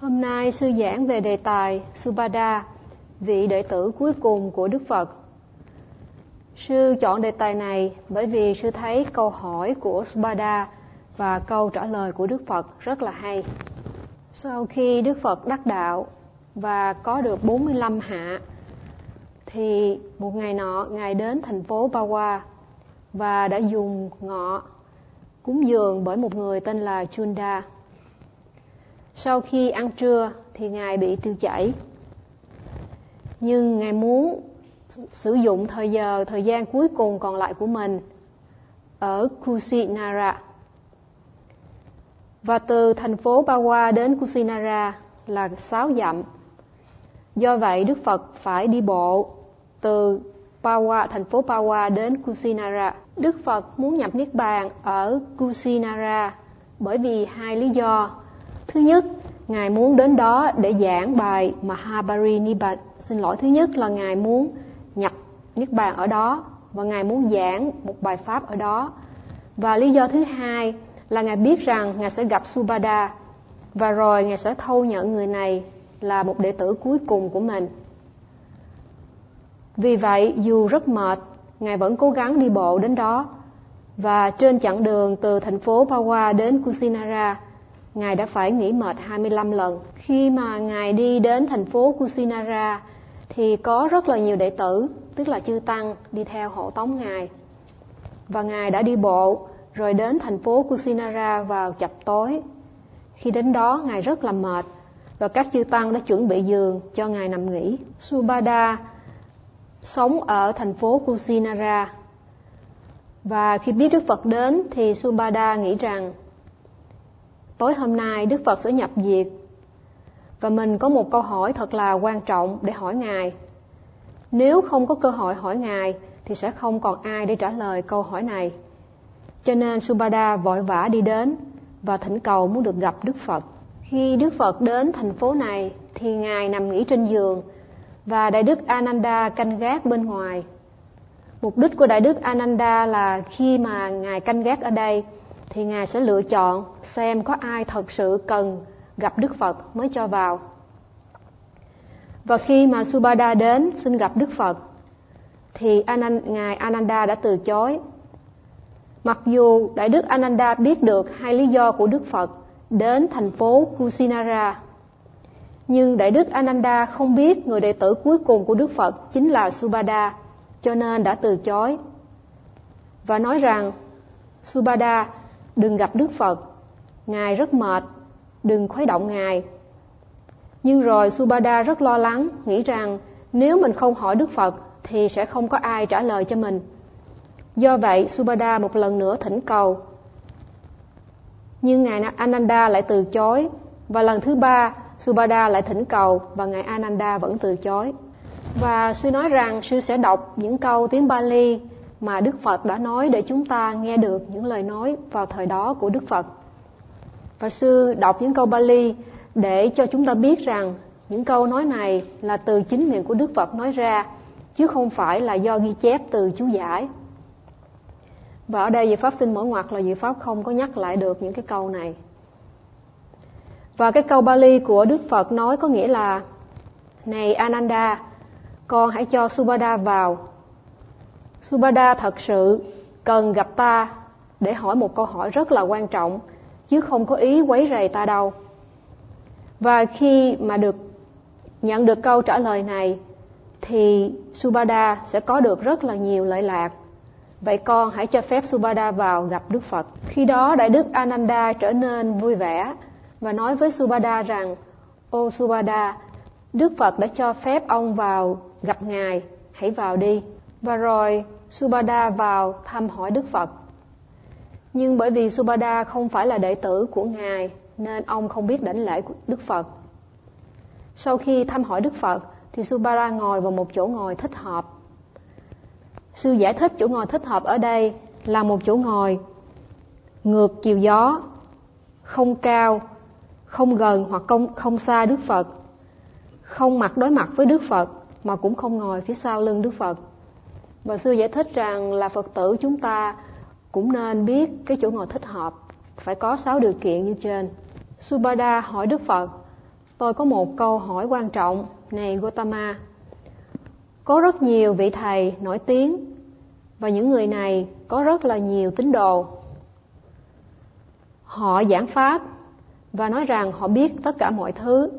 Hôm nay sư giảng về đề tài Subhada, vị đệ tử cuối cùng của Đức Phật. Sư chọn đề tài này bởi vì sư thấy câu hỏi của Subhada và câu trả lời của Đức Phật rất là hay. Sau khi Đức Phật đắc đạo và có được 45 hạ thì một ngày nọ ngài đến thành phố Bawa và đã dùng ngọ cúng dường bởi một người tên là Chunda. Sau khi ăn trưa thì ngài bị tiêu chảy. Nhưng ngài muốn sử dụng thời giờ thời gian cuối cùng còn lại của mình ở Kusinara. Và từ thành phố Bawa đến Kusinara là 6 dặm. Do vậy Đức Phật phải đi bộ từ Pawa, thành phố Pawa đến Kusinara. Đức Phật muốn nhập Niết Bàn ở Kusinara bởi vì hai lý do. Thứ nhất, Ngài muốn đến đó để giảng bài Mahabari Nibbana. Xin lỗi, thứ nhất là Ngài muốn nhập Niết Bàn ở đó và Ngài muốn giảng một bài Pháp ở đó. Và lý do thứ hai là Ngài biết rằng Ngài sẽ gặp Subhada và rồi Ngài sẽ thâu nhận người này là một đệ tử cuối cùng của mình. Vì vậy, dù rất mệt, Ngài vẫn cố gắng đi bộ đến đó. Và trên chặng đường từ thành phố Pawa đến Kusinara, Ngài đã phải nghỉ mệt 25 lần. Khi mà Ngài đi đến thành phố Kusinara, thì có rất là nhiều đệ tử, tức là chư Tăng, đi theo hộ tống Ngài. Và Ngài đã đi bộ, rồi đến thành phố Kusinara vào chập tối. Khi đến đó, Ngài rất là mệt, và các chư Tăng đã chuẩn bị giường cho Ngài nằm nghỉ. Subhada sống ở thành phố Kusinara. Và khi biết Đức Phật đến thì Subhada nghĩ rằng tối hôm nay Đức Phật sẽ nhập diệt và mình có một câu hỏi thật là quan trọng để hỏi Ngài. Nếu không có cơ hội hỏi Ngài, thì sẽ không còn ai để trả lời câu hỏi này. Cho nên Subhada vội vã đi đến và thỉnh cầu muốn được gặp Đức Phật. Khi Đức Phật đến thành phố này, thì Ngài nằm nghỉ trên giường và Đại Đức Ananda canh gác bên ngoài. Mục đích của Đại Đức Ananda là khi mà Ngài canh gác ở đây, thì Ngài sẽ lựa chọn xem có ai thật sự cần gặp Đức Phật mới cho vào. Và khi mà Subhada đến xin gặp Đức Phật thì Anand, Ngài Ananda đã từ chối. Mặc dù Đại Đức Ananda biết được hai lý do của Đức Phật đến thành phố Kusinara nhưng Đại Đức Ananda không biết người đệ tử cuối cùng của Đức Phật chính là Subhada, cho nên đã từ chối. Và nói rằng, Subhada, đừng gặp Đức Phật, Ngài rất mệt, đừng khuấy động Ngài. Nhưng rồi Subhada rất lo lắng, nghĩ rằng nếu mình không hỏi Đức Phật thì sẽ không có ai trả lời cho mình. Do vậy, Subhada một lần nữa thỉnh cầu. Nhưng Ngài Ananda lại từ chối, và lần thứ ba Subhada lại thỉnh cầu và ngài Ananda vẫn từ chối. Và sư nói rằng sư sẽ đọc những câu tiếng Bali mà Đức Phật đã nói để chúng ta nghe được những lời nói vào thời đó của Đức Phật. Và sư đọc những câu Bali để cho chúng ta biết rằng những câu nói này là từ chính miệng của Đức Phật nói ra, chứ không phải là do ghi chép từ chú giải. Và ở đây Diệu Pháp xin mở ngoặt là Diệu Pháp không có nhắc lại được những cái câu này. Và cái câu Bali của Đức Phật nói có nghĩa là Này Ananda, con hãy cho Subhada vào. Subhada thật sự cần gặp ta để hỏi một câu hỏi rất là quan trọng, chứ không có ý quấy rầy ta đâu. Và khi mà được nhận được câu trả lời này thì Subhada sẽ có được rất là nhiều lợi lạc. Vậy con hãy cho phép Subhada vào gặp Đức Phật. Khi đó Đại Đức Ananda trở nên vui vẻ và nói với Subhada rằng Ô Subhada, Đức Phật đã cho phép ông vào gặp Ngài, hãy vào đi. Và rồi Subhada vào thăm hỏi Đức Phật. Nhưng bởi vì Subhada không phải là đệ tử của Ngài nên ông không biết đảnh lễ của Đức Phật. Sau khi thăm hỏi Đức Phật thì Subhada ngồi vào một chỗ ngồi thích hợp. Sư giải thích chỗ ngồi thích hợp ở đây là một chỗ ngồi ngược chiều gió, không cao không gần hoặc không, không xa Đức Phật, không mặt đối mặt với Đức Phật mà cũng không ngồi phía sau lưng Đức Phật. Và sư giải thích rằng là Phật tử chúng ta cũng nên biết cái chỗ ngồi thích hợp, phải có sáu điều kiện như trên. Subhada hỏi Đức Phật, tôi có một câu hỏi quan trọng này Gotama. Có rất nhiều vị thầy nổi tiếng và những người này có rất là nhiều tín đồ. Họ giảng pháp và nói rằng họ biết tất cả mọi thứ.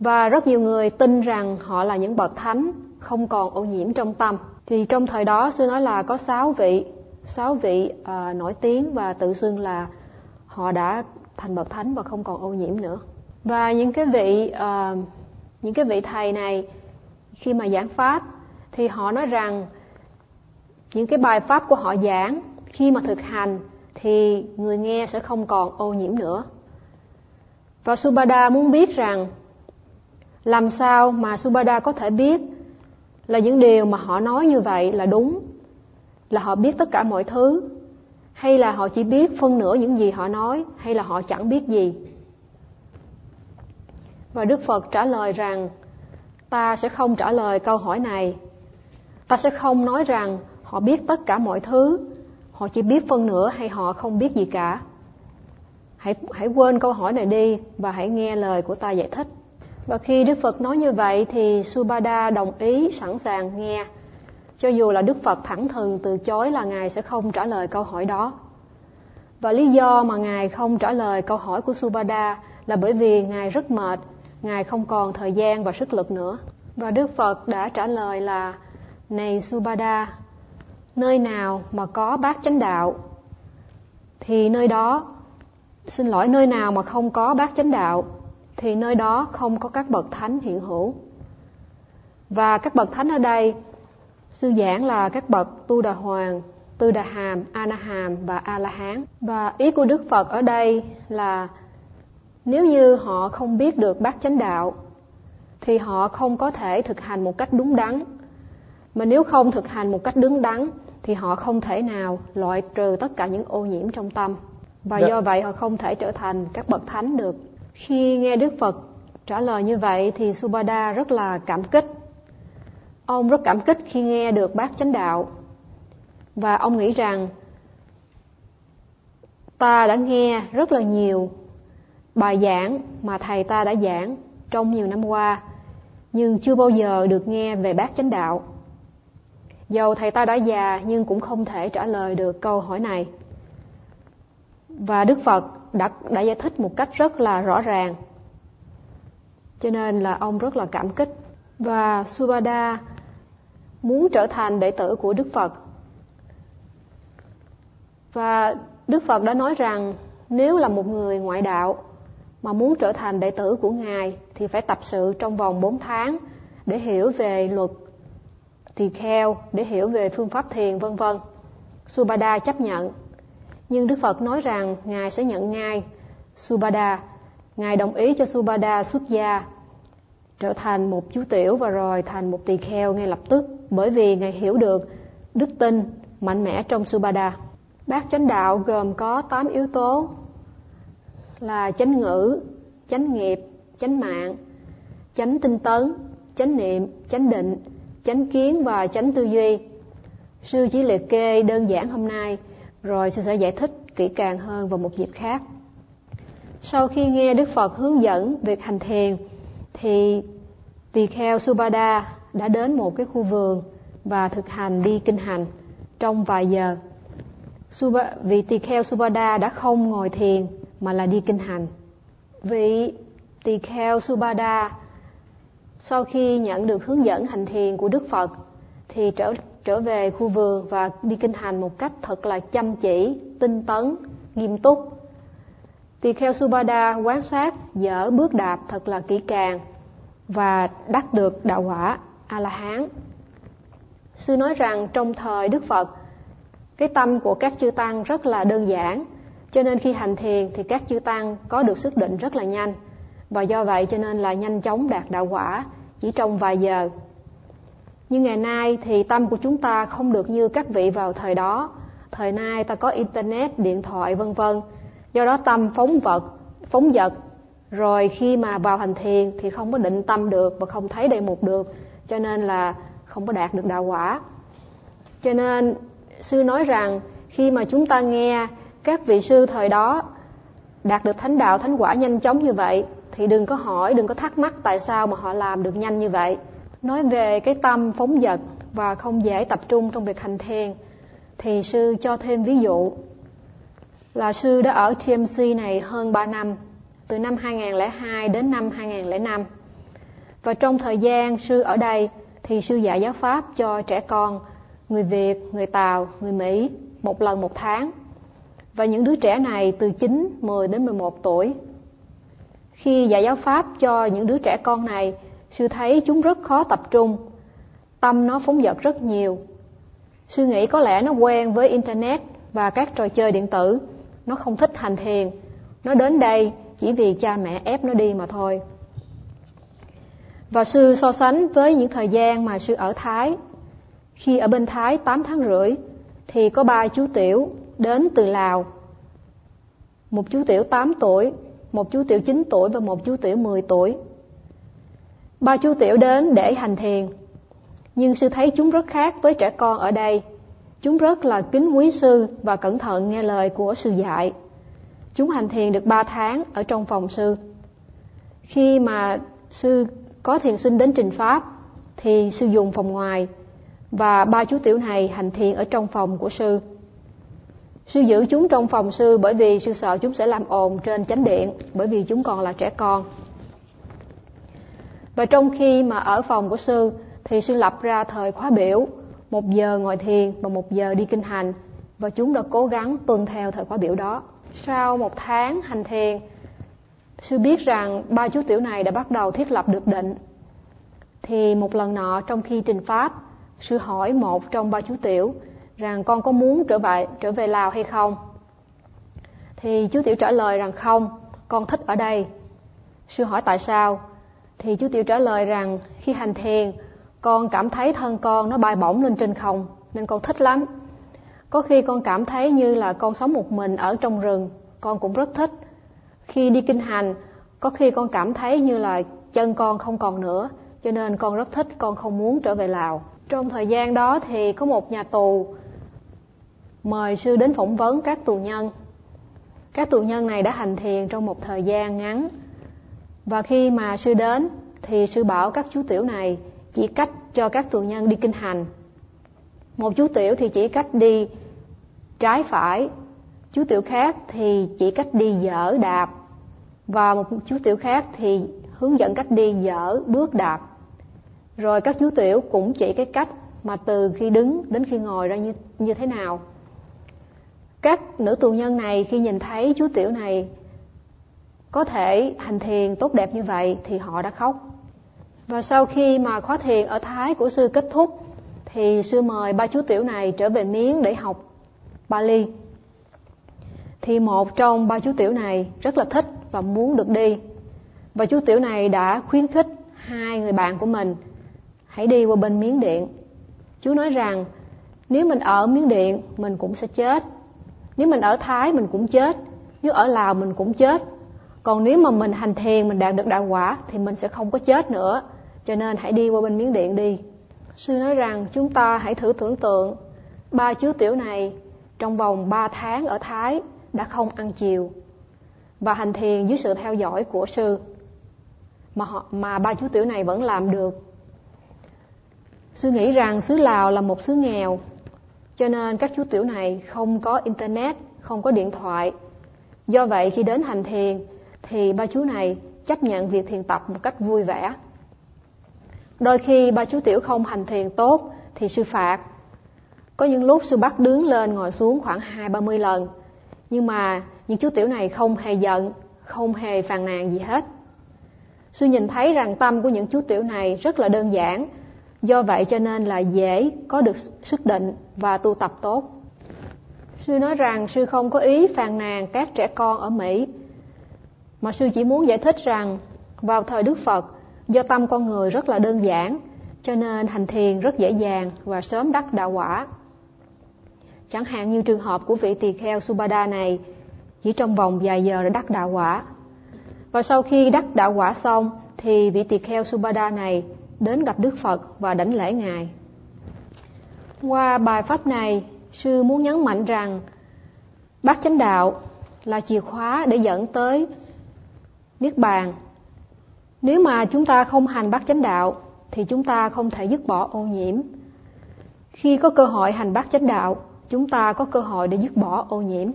Và rất nhiều người tin rằng họ là những bậc thánh không còn ô nhiễm trong tâm. Thì trong thời đó sư nói là có sáu vị, sáu vị uh, nổi tiếng và tự xưng là họ đã thành bậc thánh và không còn ô nhiễm nữa. Và những cái vị uh, những cái vị thầy này khi mà giảng pháp thì họ nói rằng những cái bài pháp của họ giảng khi mà thực hành thì người nghe sẽ không còn ô nhiễm nữa. Và Subhada muốn biết rằng làm sao mà Subhada có thể biết là những điều mà họ nói như vậy là đúng, là họ biết tất cả mọi thứ, hay là họ chỉ biết phân nửa những gì họ nói, hay là họ chẳng biết gì. Và Đức Phật trả lời rằng ta sẽ không trả lời câu hỏi này. Ta sẽ không nói rằng họ biết tất cả mọi thứ, họ chỉ biết phân nửa hay họ không biết gì cả. Hãy hãy quên câu hỏi này đi và hãy nghe lời của ta giải thích. Và khi Đức Phật nói như vậy thì Subhada đồng ý sẵn sàng nghe. Cho dù là Đức Phật thẳng thừng từ chối là Ngài sẽ không trả lời câu hỏi đó. Và lý do mà Ngài không trả lời câu hỏi của Subhada là bởi vì Ngài rất mệt, Ngài không còn thời gian và sức lực nữa. Và Đức Phật đã trả lời là Này Subhada, nơi nào mà có bát chánh đạo thì nơi đó xin lỗi nơi nào mà không có bát chánh đạo thì nơi đó không có các bậc thánh hiện hữu và các bậc thánh ở đây sư giảng là các bậc tu đà hoàng tư đà hàm a na hàm và a la hán. Và ý của đức phật ở đây là nếu như họ không biết được bát chánh đạo thì họ không có thể thực hành một cách đúng đắn. Mà nếu không thực hành một cách đúng đắn thì họ không thể nào loại trừ tất cả những ô nhiễm trong tâm. Và dạ. do vậy họ không thể trở thành các bậc thánh được. Khi nghe đức phật trả lời như vậy thì subhada rất là cảm kích ông rất cảm kích khi nghe được bát chánh đạo. Và ông nghĩ rằng, ta đã nghe rất là nhiều bài giảng mà thầy ta đã giảng trong nhiều năm qua, nhưng chưa bao giờ được nghe về bát chánh đạo. Dầu thầy ta đã già, nhưng cũng không thể trả lời được câu hỏi này. Và đức phật đã đã giải thích một cách rất là rõ ràng. Cho nên là ông rất là cảm kích. Và subhada muốn trở thành đệ tử của đức phật. Và đức phật đã nói rằng, nếu là một người ngoại đạo mà muốn trở thành đệ tử của ngài thì phải tập sự trong vòng 4 tháng để hiểu về luật tỳ kheo, để hiểu về phương pháp thiền, vân vân. Subhada chấp nhận. Nhưng đức phật nói rằng ngài sẽ nhận ngay subhada, ngài đồng ý cho subhada xuất gia, trở thành một chú tiểu và rồi thành một tỳ kheo ngay lập tức bởi vì ngài hiểu được đức tin mạnh mẽ trong subhada. Bát chánh đạo gồm có 8 yếu tố là chánh ngữ, chánh nghiệp, chánh mạng, chánh tinh tấn, chánh niệm, chánh định, chánh kiến và chánh tư duy. Sư chỉ liệt kê đơn giản hôm nay, rồi sư sẽ giải thích kỹ càng hơn vào một dịp khác. Sau khi nghe đức phật hướng dẫn việc hành thiền, thì tỳ kheo subhada đã đến một cái khu vườn và thực hành đi kinh hành trong vài giờ. Vị tỳ kheo subhada đã không ngồi thiền mà là đi kinh hành. Vị tỳ kheo subhada sau khi nhận được hướng dẫn hành thiền của Đức Phật thì trở trở về khu vườn và đi kinh hành một cách thật là chăm chỉ, tinh tấn, nghiêm túc. Tỳ kheo Subhada quan sát dở bước đạp thật là kỹ càng và đắc được đạo quả. A-la-hán. Sư nói rằng trong thời Đức Phật, cái tâm của các chư tăng rất là đơn giản, cho nên khi hành thiền thì các chư tăng có được sức định rất là nhanh và do vậy cho nên là nhanh chóng đạt đạo quả chỉ trong vài giờ. Nhưng ngày nay thì tâm của chúng ta không được như các vị vào thời đó. Thời nay ta có internet, điện thoại vân vân. Do đó tâm phóng vật, phóng vật rồi khi mà vào hành thiền thì không có định tâm được và không thấy đề mục được cho nên là không có đạt được đạo quả. Cho nên sư nói rằng khi mà chúng ta nghe các vị sư thời đó đạt được thánh đạo thánh quả nhanh chóng như vậy thì đừng có hỏi đừng có thắc mắc tại sao mà họ làm được nhanh như vậy. Nói về cái tâm phóng dật và không dễ tập trung trong việc hành thiền thì sư cho thêm ví dụ. Là sư đã ở TMC này hơn 3 năm, từ năm 2002 đến năm 2005. Và trong thời gian sư ở đây thì sư dạy giáo pháp cho trẻ con, người Việt, người Tàu, người Mỹ một lần một tháng. Và những đứa trẻ này từ 9, 10 đến 11 tuổi. Khi dạy giáo pháp cho những đứa trẻ con này, sư thấy chúng rất khó tập trung, tâm nó phóng dật rất nhiều. Sư nghĩ có lẽ nó quen với Internet và các trò chơi điện tử, nó không thích hành thiền, nó đến đây chỉ vì cha mẹ ép nó đi mà thôi. Và sư so sánh với những thời gian mà sư ở Thái. Khi ở bên Thái 8 tháng rưỡi thì có ba chú tiểu đến từ Lào. Một chú tiểu 8 tuổi, một chú tiểu 9 tuổi và một chú tiểu 10 tuổi. Ba chú tiểu đến để hành thiền, nhưng sư thấy chúng rất khác với trẻ con ở đây. Chúng rất là kính quý sư và cẩn thận nghe lời của sư dạy. Chúng hành thiền được 3 tháng ở trong phòng sư. Khi mà sư có thiền sinh đến trình pháp thì sư dùng phòng ngoài và ba chú tiểu này hành thiền ở trong phòng của sư. Sư giữ chúng trong phòng sư bởi vì sư sợ chúng sẽ làm ồn trên chánh điện bởi vì chúng còn là trẻ con. Và trong khi mà ở phòng của sư thì sư lập ra thời khóa biểu một giờ ngồi thiền và một giờ đi kinh hành và chúng đã cố gắng tuân theo thời khóa biểu đó. Sau một tháng hành thiền, sư biết rằng ba chú tiểu này đã bắt đầu thiết lập được định. Thì một lần nọ trong khi trình pháp, sư hỏi một trong ba chú tiểu rằng con có muốn trở về trở về Lào hay không? Thì chú tiểu trả lời rằng không, con thích ở đây. Sư hỏi tại sao? Thì chú tiểu trả lời rằng khi hành thiền, con cảm thấy thân con nó bay bổng lên trên không nên con thích lắm. Có khi con cảm thấy như là con sống một mình ở trong rừng, con cũng rất thích. Khi đi kinh hành, có khi con cảm thấy như là chân con không còn nữa, cho nên con rất thích, con không muốn trở về Lào. Trong thời gian đó thì có một nhà tù mời sư đến phỏng vấn các tù nhân. Các tù nhân này đã hành thiền trong một thời gian ngắn. Và khi mà sư đến thì sư bảo các chú tiểu này chỉ cách cho các tù nhân đi kinh hành. Một chú tiểu thì chỉ cách đi trái phải, chú tiểu khác thì chỉ cách đi dở đạp và một chú tiểu khác thì hướng dẫn cách đi dở bước đạp. Rồi các chú tiểu cũng chỉ cái cách mà từ khi đứng đến khi ngồi ra như như thế nào. Các nữ tù nhân này khi nhìn thấy chú tiểu này có thể hành thiền tốt đẹp như vậy thì họ đã khóc. Và sau khi mà khóa thiền ở Thái của sư kết thúc thì sư mời ba chú tiểu này trở về miếng để học Bali. Thì một trong ba chú tiểu này rất là thích và muốn được đi. Và chú tiểu này đã khuyến khích hai người bạn của mình, hãy đi qua bên Miến Điện. Chú nói rằng, nếu mình ở Miến Điện, mình cũng sẽ chết. Nếu mình ở Thái, mình cũng chết. Nếu ở Lào, mình cũng chết. Còn nếu mà mình hành thiền, mình đạt được đạo quả, thì mình sẽ không có chết nữa cho nên hãy đi qua bên miếng điện đi sư nói rằng, chúng ta hãy thử tưởng tượng, ba chú tiểu này trong vòng ba tháng ở thái đã không ăn chiều và hành thiền dưới sự theo dõi của sư mà họ, mà ba chú tiểu này vẫn làm được sư nghĩ rằng xứ lào là một xứ nghèo cho nên các chú tiểu này không có internet không có điện thoại do vậy khi đến hành thiền thì ba chú này chấp nhận việc thiền tập một cách vui vẻ Đôi khi ba chú tiểu không hành thiền tốt thì sư phạt. Có những lúc sư bắt đứng lên ngồi xuống khoảng hai ba mươi lần. Nhưng mà những chú tiểu này không hề giận, không hề phàn nàn gì hết. Sư nhìn thấy rằng tâm của những chú tiểu này rất là đơn giản, do vậy cho nên là dễ có được sức định và tu tập tốt. Sư nói rằng sư không có ý phàn nàn các trẻ con ở Mỹ, mà sư chỉ muốn giải thích rằng vào thời Đức Phật, Do tâm con người rất là đơn giản, cho nên hành thiền rất dễ dàng và sớm đắc đạo quả. Chẳng hạn như trường hợp của vị tỳ kheo Subhada này, chỉ trong vòng vài giờ đã đắc đạo quả. Và sau khi đắc đạo quả xong, thì vị tỳ kheo Subhada này đến gặp Đức Phật và đảnh lễ Ngài. Qua bài pháp này, sư muốn nhấn mạnh rằng bát chánh đạo là chìa khóa để dẫn tới niết bàn nếu mà chúng ta không hành bát chánh đạo thì chúng ta không thể dứt bỏ ô nhiễm khi có cơ hội hành bát chánh đạo chúng ta có cơ hội để dứt bỏ ô nhiễm.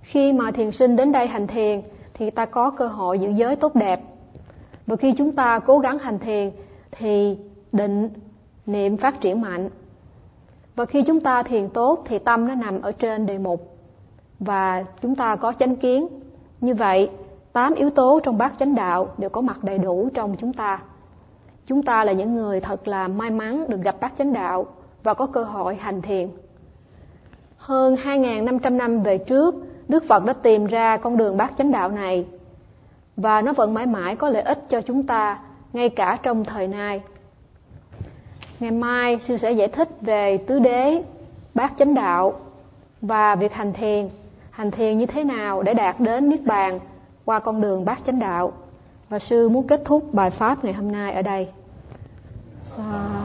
Khi mà thiền sinh đến đây hành thiền, thì ta có cơ hội giữ giới tốt đẹp. Và khi chúng ta cố gắng hành thiền, thì định niệm phát triển mạnh. Và khi chúng ta thiền tốt, thì tâm nó nằm ở trên đề mục. Và chúng ta có chánh kiến. Như vậy, tám yếu tố trong bát chánh đạo đều có mặt đầy đủ trong chúng ta. Chúng ta là những người thật là may mắn được gặp bát chánh đạo và có cơ hội hành thiền hơn 2.500 năm về trước Đức Phật đã tìm ra con đường bát chánh đạo này và nó vẫn mãi mãi có lợi ích cho chúng ta ngay cả trong thời nay. Ngày mai sư sẽ giải thích về tứ đế, bát chánh đạo và việc hành thiền. Hành thiền như thế nào để đạt đến niết bàn qua con đường bát chánh đạo. Và sư muốn kết thúc bài pháp ngày hôm nay ở đây. Sa